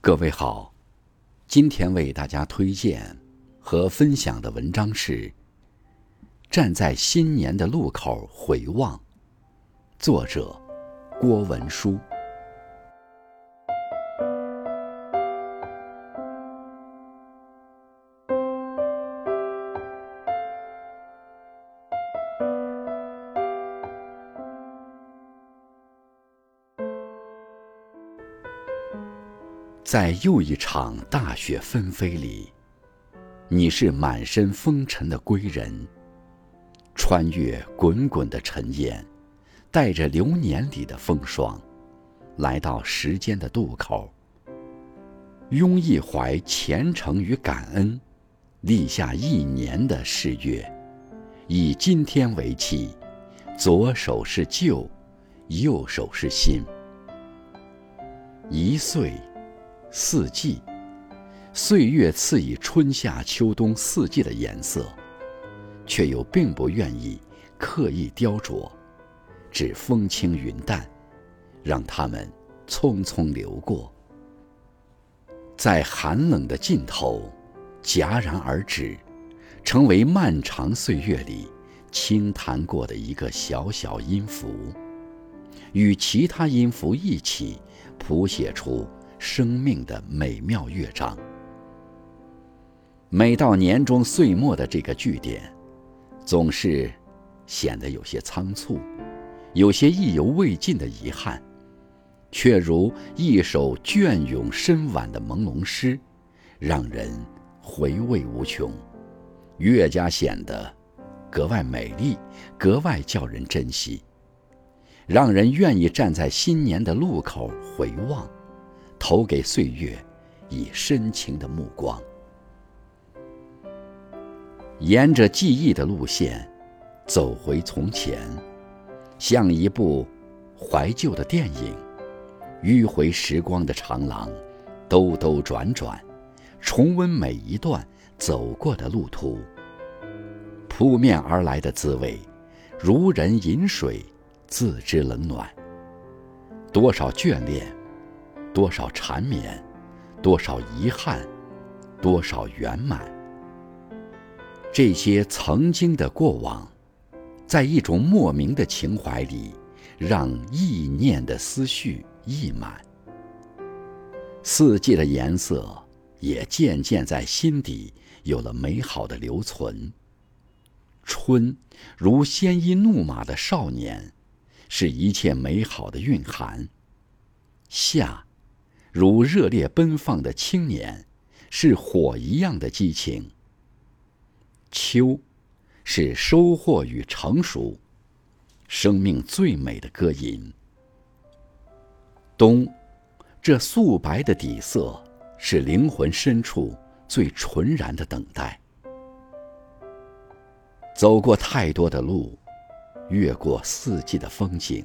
各位好，今天为大家推荐和分享的文章是《站在新年的路口回望》，作者郭文书。在又一场大雪纷飞里，你是满身风尘的归人，穿越滚滚的尘烟，带着流年里的风霜，来到时间的渡口，拥一怀虔诚与感恩，立下一年的誓约，以今天为契，左手是旧，右手是新，一岁。四季，岁月赐以春夏秋冬四季的颜色，却又并不愿意刻意雕琢，只风轻云淡，让它们匆匆流过，在寒冷的尽头戛然而止，成为漫长岁月里轻弹过的一个小小音符，与其他音符一起谱写出。生命的美妙乐章。每到年终岁末的这个句点，总是显得有些仓促，有些意犹未尽的遗憾，却如一首隽永深婉的朦胧诗，让人回味无穷，越加显得格外美丽，格外叫人珍惜，让人愿意站在新年的路口回望。投给岁月以深情的目光，沿着记忆的路线走回从前，像一部怀旧的电影，迂回时光的长廊，兜兜转转，重温每一段走过的路途。扑面而来的滋味，如人饮水，自知冷暖。多少眷恋。多少缠绵，多少遗憾，多少圆满。这些曾经的过往，在一种莫名的情怀里，让意念的思绪溢满。四季的颜色也渐渐在心底有了美好的留存。春，如鲜衣怒马的少年，是一切美好的蕴含。夏。如热烈奔放的青年，是火一样的激情。秋，是收获与成熟，生命最美的歌吟。冬，这素白的底色，是灵魂深处最纯然的等待。走过太多的路，越过四季的风景，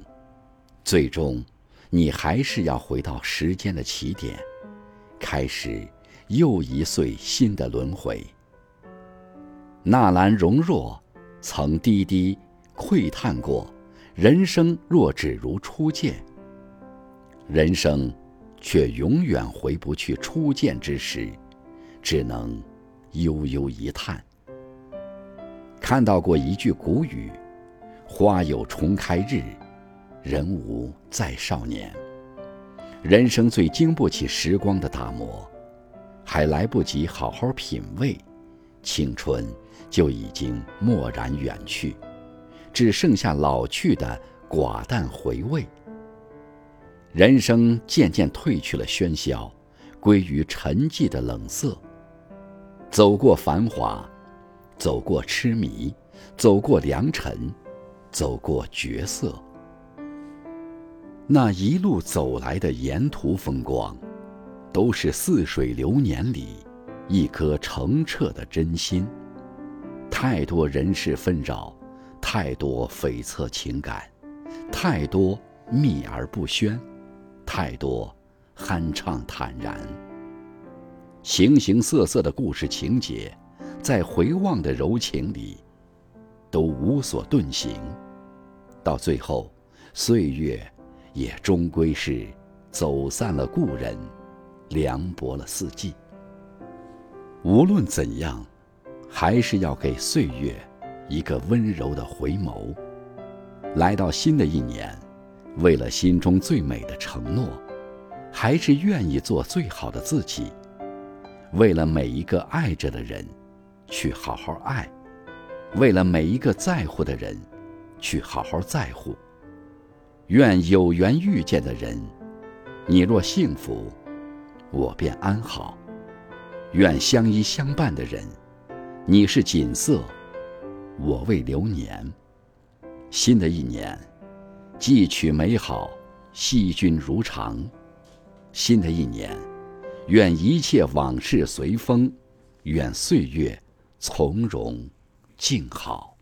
最终。你还是要回到时间的起点，开始又一岁新的轮回。纳兰容若曾低低喟叹过：“人生若只如初见。”人生却永远回不去初见之时，只能悠悠一叹。看到过一句古语：“花有重开日。”人无再少年。人生最经不起时光的打磨，还来不及好好品味，青春就已经蓦然远去，只剩下老去的寡淡回味。人生渐渐褪去了喧嚣，归于沉寂的冷色。走过繁华，走过痴迷，走过良辰，走过绝色。那一路走来的沿途风光，都是似水流年里一颗澄澈的真心。太多人事纷扰，太多悱恻情感，太多秘而不宣，太多酣畅坦然。形形色色的故事情节，在回望的柔情里，都无所遁形。到最后，岁月。也终归是走散了故人，凉薄了四季。无论怎样，还是要给岁月一个温柔的回眸。来到新的一年，为了心中最美的承诺，还是愿意做最好的自己。为了每一个爱着的人，去好好爱；为了每一个在乎的人，去好好在乎。愿有缘遇见的人，你若幸福，我便安好。愿相依相伴的人，你是锦瑟，我为流年。新的一年，寄取美好，惜君如常。新的一年，愿一切往事随风，愿岁月从容静好。